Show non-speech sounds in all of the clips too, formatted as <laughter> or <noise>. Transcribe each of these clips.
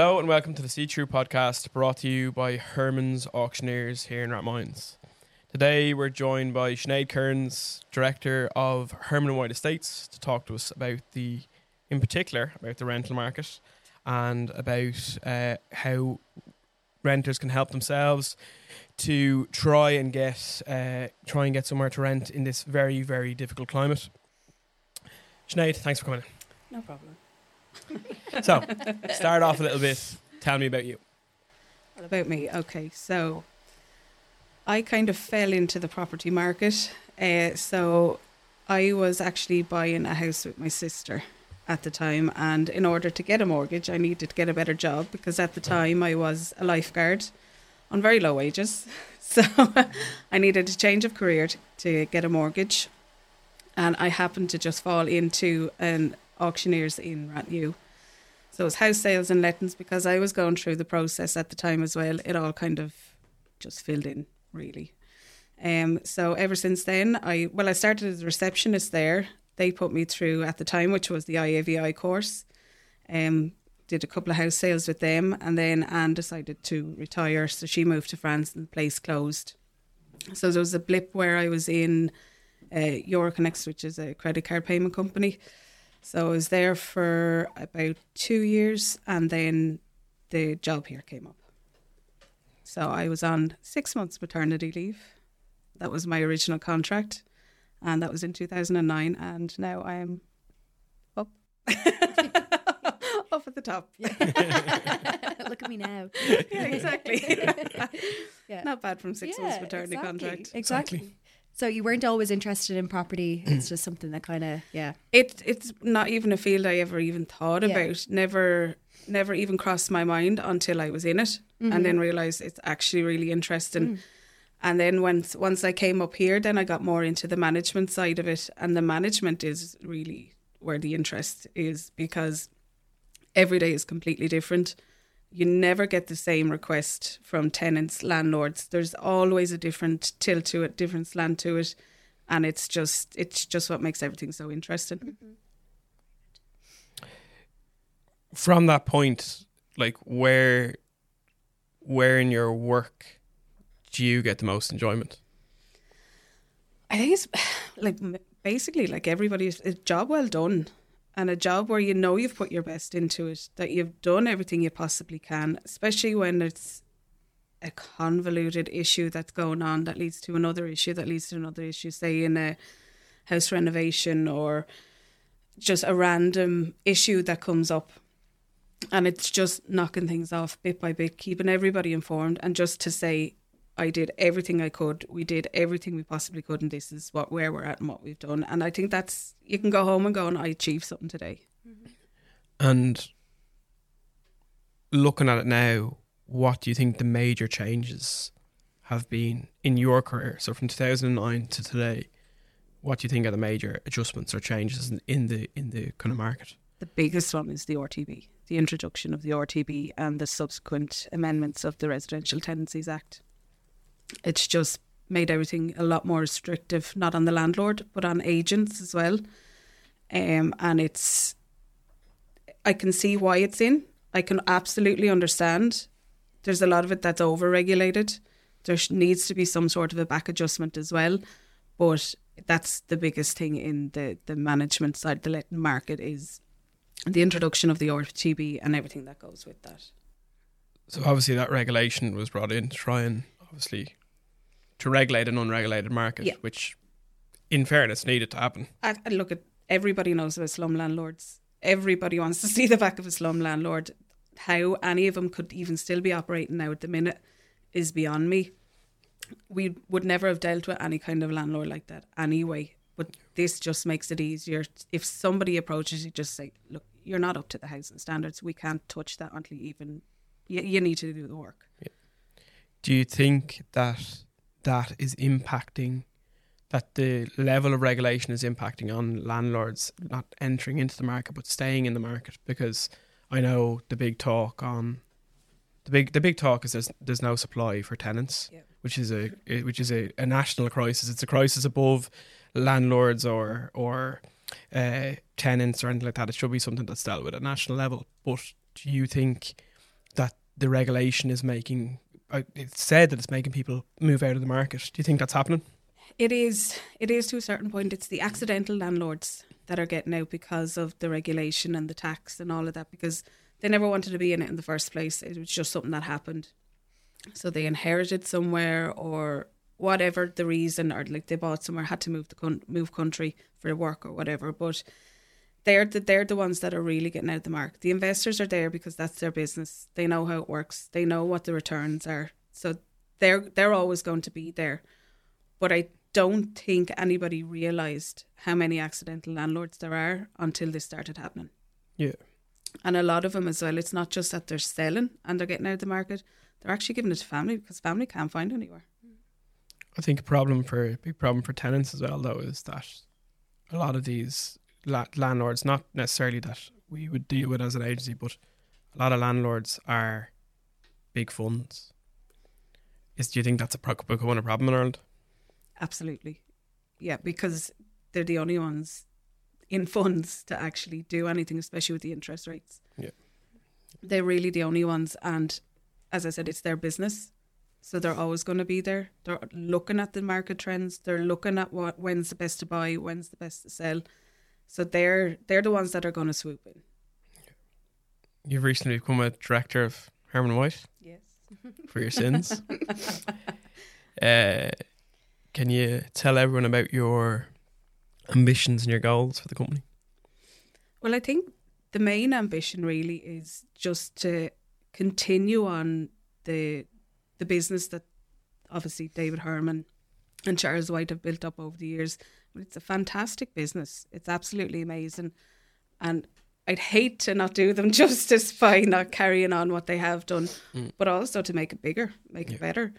Hello and welcome to the See Through podcast brought to you by Herman's Auctioneers here in Rathmines. Today we're joined by Sinead Kearns, Director of Herman White Estates, to talk to us about the, in particular, about the rental market and about uh, how renters can help themselves to try and get uh, try and get somewhere to rent in this very very difficult climate. Sinead, thanks for coming. No problem. <laughs> So, start off a little bit. Tell me about you. What about me? Okay, so I kind of fell into the property market. Uh, so I was actually buying a house with my sister at the time, and in order to get a mortgage, I needed to get a better job because at the time I was a lifeguard on very low wages. <laughs> So I needed a change of career to, to get a mortgage, and I happened to just fall into an auctioneers in Rathnew. So it was house sales and lettings because I was going through the process at the time as well. It all kind of just filled in really. Um, so ever since then, I well, I started as a receptionist there. They put me through at the time, which was the IAVI course. Um, did a couple of house sales with them, and then Anne decided to retire, so she moved to France, and the place closed. So there was a blip where I was in uh, Euroconex, which is a credit card payment company. So I was there for about two years, and then the job here came up. So I was on six months maternity leave. That was my original contract, and that was in 2009. And now I am up, <laughs> up at the top. <laughs> Look at me now. yeah, exactly. <laughs> Yeah. Not bad from six months maternity exactly, contract. Exactly. So you weren't always interested in property. It's mm. just something that kind of yeah. It it's not even a field I ever even thought Yeah. about. Never never even crossed my mind until I was in it and then mm-hmm. realized it's actually really interesting. Mm. And then once once I came up here, then I got more into the management side of it, and the management is really where the interest is because every day is completely different. You never get the same request from tenants, landlords. There's always a different tilt to it, different slant to it, and it's just it's just what makes everything so interesting. From that point, like where, where in your work do you get the most enjoyment? I think it's <sighs> like basically like everybody's job well done and a job where you know you've put your best into it, that you've done everything you possibly can, especially when it's a convoluted issue that's going on that leads to another issue that leads to another issue, say in a house renovation or just a random issue that comes up. And it's just knocking things off bit by bit, keeping everybody informed, and just to say, I did everything I could. We did everything we possibly could, and this is what where we're at and what we've done. And I think that's you can go home and go, and I achieved something today. Mm-hmm. And looking at it now, what do you think the major changes have been in your career? So from 2009 to today, what do you think are the major adjustments or changes in, in the in the kind of market? The biggest one is the RTB, the introduction of the RTB and the subsequent amendments of the Residential Tenancies Act. It's just made everything a lot more restrictive, not on the landlord, but on agents as well. Um, and it's, I can see why it's in. I can absolutely understand. There's a lot of it that's over regulated. There needs to be some sort of a back adjustment as well. But that's the biggest thing in the, the management side, the letting market is the introduction of the RTB and everything that goes with that. So obviously that regulation was brought in to try and obviously to regulate an unregulated market, Yeah. which, in fairness, needed to happen. I, I look at everybody knows about slum landlords. Everybody wants to <laughs> see the back of a slum landlord. How any of them could even still be operating now at the minute is beyond me. We would never have dealt with any kind of landlord like that anyway. But this just makes it easier. If somebody approaches you, just say, "Look, you're not up to the housing standards. We can't touch that until you even you, you need to do the work." Do you think that that is impacting, that the level of regulation is impacting on landlords not entering into the market but staying in the market? Because I know the big talk on the big the big talk is there's there's no supply for tenants, Yeah. which is a which is a, a national crisis. It's a crisis above landlords or or uh, tenants or anything like that. It should be something that's dealt with at national level. But do you think that the regulation is making. It's said that it's making people move out of the market. Do you think that's happening? It is. It is to a certain point. It's the accidental landlords that are getting out because of the regulation and the tax and all of that. Because they never wanted to be in it in the first place. It was just something that happened. So they inherited somewhere or whatever the reason, or like they bought somewhere, had to move the con- move country for work or whatever. But they're the, they're the ones that are really getting out the mark. The investors are there because that's their business. They know how it works. They know what the returns are. So they're they're always going to be there. But I don't think anybody realized how many accidental landlords there are until this started happening. Yeah. And a lot of them as well. It's not just that they're selling and they're getting out of the market; they're actually giving it to family because family can't find anywhere. I think a problem for a big problem for tenants as well, though, is that a lot of these la- landlords, not necessarily that we would deal with as an agency, but a lot of landlords are big funds. Is do you think that's a pro- becoming a problem in Ireland? Absolutely, yeah, because they're the only ones in funds to actually do anything, especially with the interest rates. Yeah. they're really the only ones, and as I said, it's their business. So they're always going to be there. They're looking at the market trends. They're looking at what when's the best to buy, when's the best to sell. So they're they're the ones that are going to swoop in. You've recently become a director of Herman White Yes. for your sins. <laughs> uh, can you tell everyone about your ambitions and your goals for the company? Well, I think the main ambition really is just to continue on the the business that obviously David Herman and Charles White have built up over the years. But it's a fantastic business. It's absolutely amazing, and I'd hate to not do them <laughs> justice by not carrying on what they have done, Mm. but also to make it bigger, make Yeah. it better.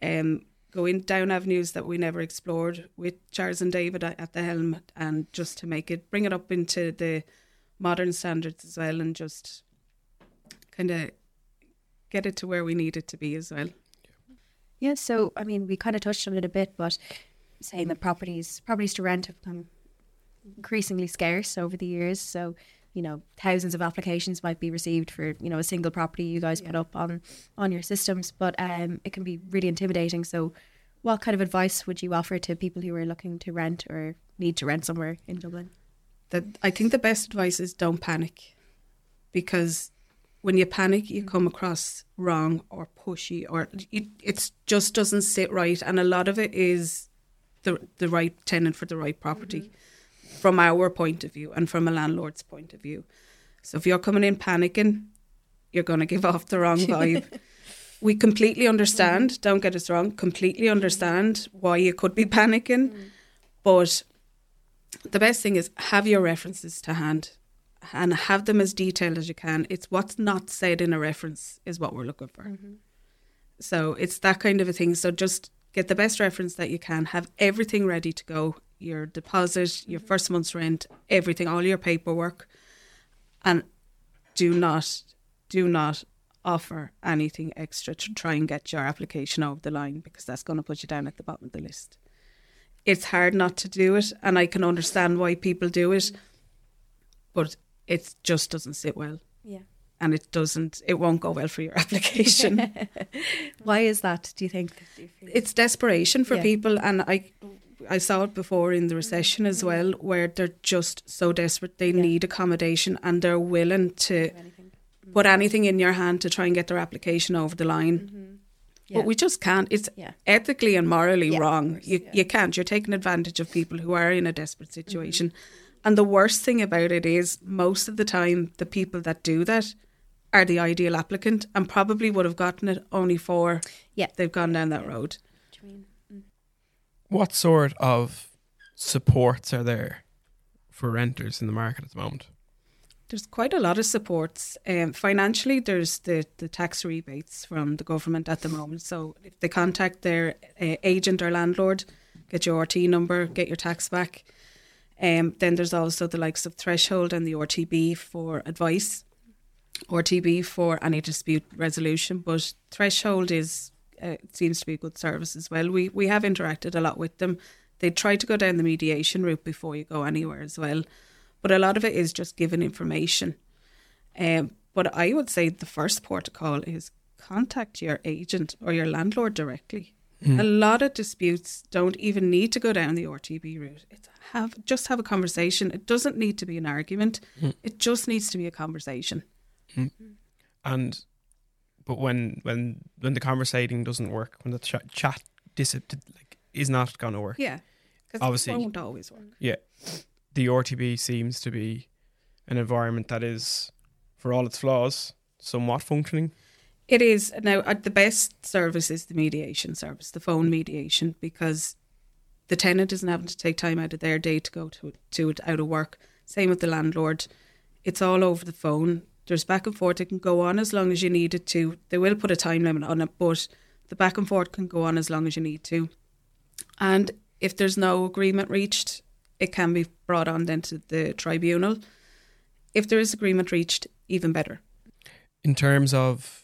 Um, going down avenues that we never explored with Charles and David at at the helm, and just to make it bring it up into the modern standards as well, and just kind of get it to where we need it to be as well. Yeah, so I mean, we kind of touched on it a bit, but saying that properties properties to rent have become increasingly scarce over the years. So, you know, thousands of applications might be received for you know a single property you guys put up on on your systems, but um, it can be really intimidating. So, what kind of advice would you offer to people who are looking to rent or need to rent somewhere in Dublin? that I think the best advice is don't panic because when you panic you come across wrong or pushy or it it's just doesn't sit right and a lot of it is the the right tenant for the right property mm-hmm. from our point of view and from a landlord's point of view. So if you're coming in panicking, you're going to give off the wrong vibe. <laughs> we completely understand, mm-hmm. don't get us wrong, completely understand why you could be panicking, mm-hmm. but the best thing is have your references to hand and have them as detailed as you can. It's what's not said in a reference is what we're looking for. So it's that kind of a thing. So just get the best reference that you can, have everything ready to go your deposit, your mm-hmm. first month's rent, everything, all your paperwork, and do not, do not offer anything extra to try and get your application over the line because that's going to put you down at the bottom of the list. It's hard not to do it and I can understand why people do it but it just doesn't sit well. Yeah. And it doesn't it won't go well for your <laughs> application <laughs> Why is that? Do you think? Do you feel- it's desperation for Yeah. people and I I saw it before in the recession as well where they're just so desperate they Yeah. need accommodation and they're willing to anything? put anything in your hand to try and get their application over the line Mm-hmm. but we just can't it's Yeah. ethically and morally Yeah, wrong. course, you yeah. you can't. You're taking advantage of people who are in a desperate Mm-hmm. situation. And the worst thing about it is most of the time the people that do that are the ideal applicant and probably would have gotten it only for Yeah. they've gone down that road. Do you mean? What sort of supports are there for renters in the market at the moment? There's quite a lot of supports. Um, financially, there's the, the tax rebates from the government at the moment. So if they contact their uh, agent or landlord, get your RT number, get your tax back. Um, then there's also the likes of Threshold and the RTB for advice, RTB for any dispute resolution. But Threshold is uh, seems to be a good service as well. We we have interacted a lot with them. They try to go down the mediation route before you go anywhere as well but a lot of it is just giving information. Um, But I would say the first port of call is contact your agent or your landlord directly. A lot of disputes don't even need to go down the RTB route. It's have just have a conversation. It doesn't need to be an argument. It just needs to be a conversation. And but when when when the conversating doesn't work, when the chat chat dis- like is not going to work, Yeah, because Obviously. it won't always work. yeah, the RTB seems to be an environment that is, for all its flaws, somewhat functioning. It is now uh, the best service is the mediation service, the phone mediation, because the tenant isn't having to take time out of their day to go to to it out of work. Same with the landlord; it's all over the phone. There's back and forth. It can go on as long as you need it to. They will put a time limit on it, but the back and forth can go on as long as you need to. And if there's no agreement reached, it can be brought on then to the tribunal. If there is agreement reached, even better. In terms of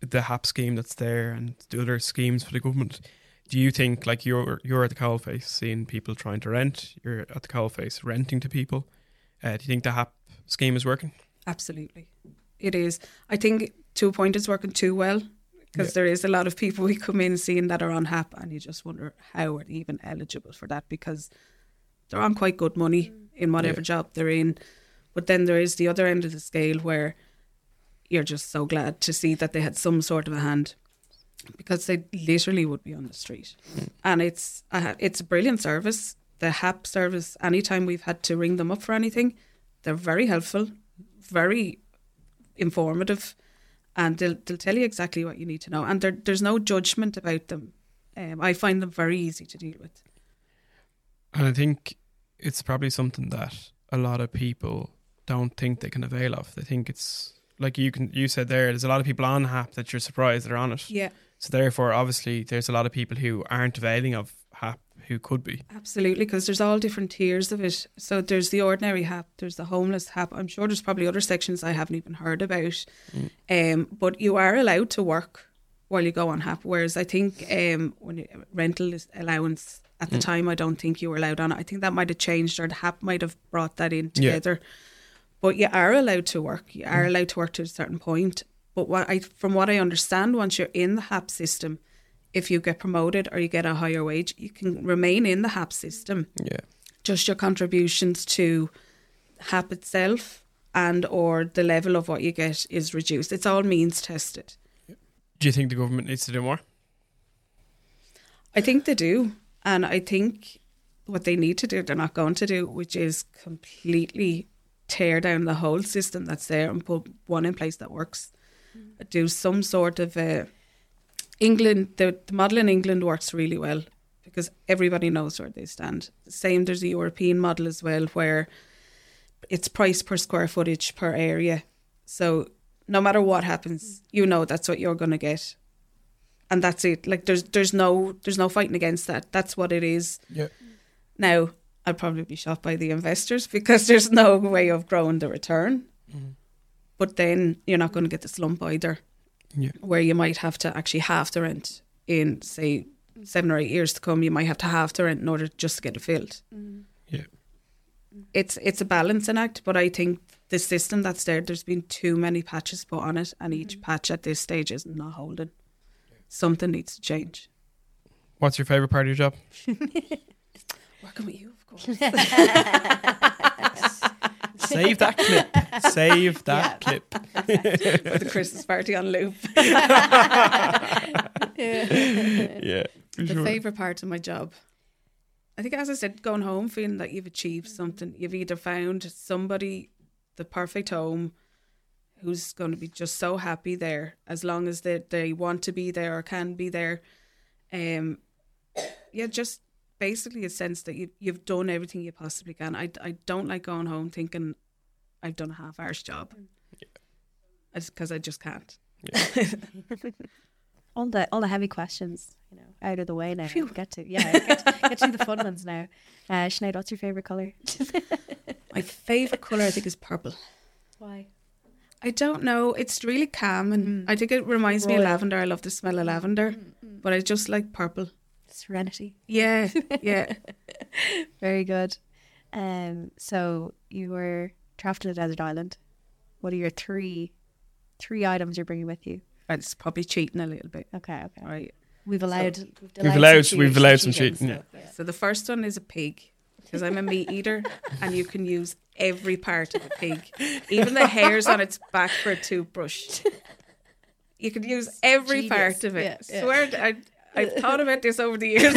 the HAP scheme that's there and the other schemes for the government, do you think like you're you're at the coalface seeing people trying to rent, you're at the coalface renting to people? Uh, do you think the HAP scheme is working? Absolutely. It is. I think to a point it's working too well because Yeah. there is a lot of people <laughs> we come in seeing that are on HAP and you just wonder how are they even eligible for that because they're on quite good money in whatever Yeah. job they're in. But then there is the other end of the scale where you're just so glad to see that they had some sort of a hand because they literally would be on the street. Hmm. And it's a, it's a brilliant service. The HAP service, anytime we've had to ring them up for anything, they're very helpful, very informative, and they'll, they'll tell you exactly what you need to know. And there, there's no judgment about them. Um, I find them very easy to deal with. And I think it's probably something that a lot of people don't think they can avail of. They think it's like you can you said there. There's a lot of people on HAP that you're surprised they're on it. Yeah, So therefore, obviously, there's a lot of people who aren't availing of HAP who could be. absolutely, because there's all different tiers of it. So there's the ordinary HAP, there's the homeless HAP. I'm sure there's probably other sections I haven't even heard about. Um, but you are allowed to work while you go on HAP. Whereas I think um, when you, rental is allowance at the time, I don't think you were allowed on it. I think that might have changed, or the HAP might have brought that in Yeah. together. But you are allowed to work. You are allowed to work to a certain point. But what I, from what I understand, once you're in the HAP system, if you get promoted or you get a higher wage, you can remain in the HAP system. Yeah. Just your contributions to HAP itself and or the level of what you get is reduced. It's all means tested. Do you think the government needs to do more? I think they do. And I think what they need to do, they're not going to do, which is completely tear down the whole system that's there and put one in place that works. Do some sort of uh, England, the, the model in England works really well because everybody knows where they stand. Same, there's a European model as well where it's price per square footage per area. So no matter what happens, you know that's what you're going to get and that's it. Like there's there's no there's no fighting against that. That's what it is. Yeah. Now I'd probably be shot by the investors because <laughs> there's no way of growing the return. Mm-hmm. But then you're not going to get the slump either, Yeah. where you might have to actually half the rent in say seven or eight years to come. You might have to half the rent in order just to get it filled. Mm-hmm. Yeah. It's it's a balancing act, but I think the system that's there, there's been too many patches put on it, and each mm-hmm. patch at this stage is not holding. Something needs to change. What's your favorite part of your job? <laughs> Working with you, of course. <laughs> Save that clip. <laughs> <laughs> Save that clip. <laughs> for the Christmas party on loop. <laughs> Yeah. For the sure. favourite part of my job. I think, as I said, going home feeling that you've achieved something. You've either found somebody, the perfect home, who's going to be just so happy there, as long as they, they want to be there or can be there. Um, yeah, just basically a sense that you, you've done everything you possibly can. I, I don't like going home thinking I've done a half hour's job. Because I just can't. <laughs> all the all the heavy questions, you know, out of the way now. Get to yeah, get, get to the fun ones now. Uh, Sinead, what's your favorite color? <laughs> My favourite colour, I think, is purple. Why? I don't know. It's really calm, and I think it reminds me of lavender. I love the smell of lavender, but I just like purple. Serenity. Yeah, yeah. <laughs> Very good. Um, so you were trapped in a desert island. What are your three three items you're bringing with you. It's probably cheating a little bit. Okay, okay. Right. We've allowed. We've allowed- some we've cheat- allowed some cheating cheating, stuff, So the first one is a pig because I'm a meat eater, and you can use every part of a pig, even the hairs on its back for a toothbrush. You can use every Genius. part of it. Yeah, yeah. Swear, I I've <laughs> thought about this over the years. <laughs>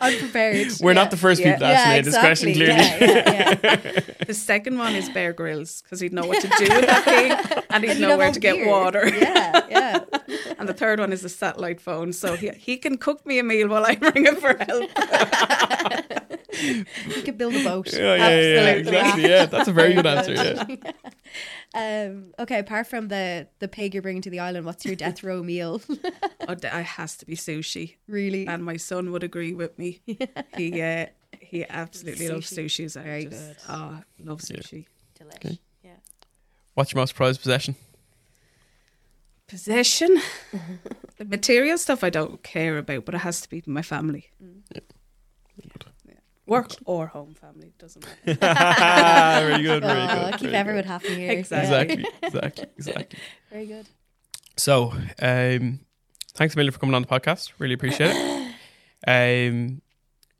I'm prepared. We're Yeah. not the first Yeah. people to ask yeah, me this question, clearly. Yeah, yeah, yeah. <laughs> the second one is Bear Grylls because he'd know what to do with that thing and he'd And know where have to get water. Yeah, yeah. And the third one is a satellite phone, so he he can cook me a meal while I'm ringing for help. he could build a boat. Yeah, yeah, yeah, Absolutely. exactly. Yeah, that's a very good answer. Yeah. <laughs> Um, okay, apart from the the pig you're bringing to the island, what's your death row meal? <laughs> Oh, it has to be sushi. really? and my son would agree with me. <laughs> He uh, he absolutely loves Sushi. sushi. So I Very just, good. Ah, love sushi. Delish. Yeah. What's your most prized possession? Possession, the material stuff I don't care about, but it has to be my family. Yeah. Work or home family doesn't matter. <laughs> very good, very Oh, good. keep very everyone good. happy here. Exactly. Yeah. <laughs> Exactly, exactly, exactly. Very good. So, um, thanks Amelia, for coming on the podcast. Really appreciate it. <laughs> Um,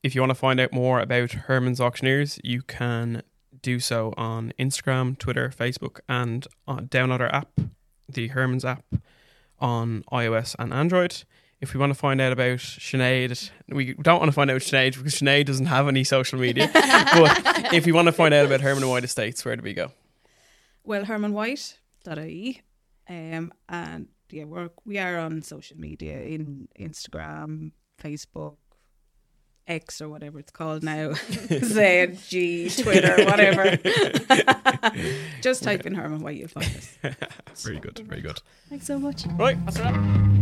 if you want to find out more about Herman's Auctioneers, you can do so on Instagram, Twitter, Facebook, and uh, download our app, the Herman's app, on iOS and Android. If we want to find out about Sinead, we don't want to find out about Sinead because Sinead doesn't have any social media. <laughs> but if you want to find out about Herman White Estates, where do we go? well, hermanwhite.ie, um, and yeah, we're we are on social media in Instagram, Facebook. X or whatever it's called now, <laughs> Z, G, Twitter, whatever. <laughs> Just type in Herman White, you'll find us. Very good, very good. Thanks so much. Right, that's a wrap.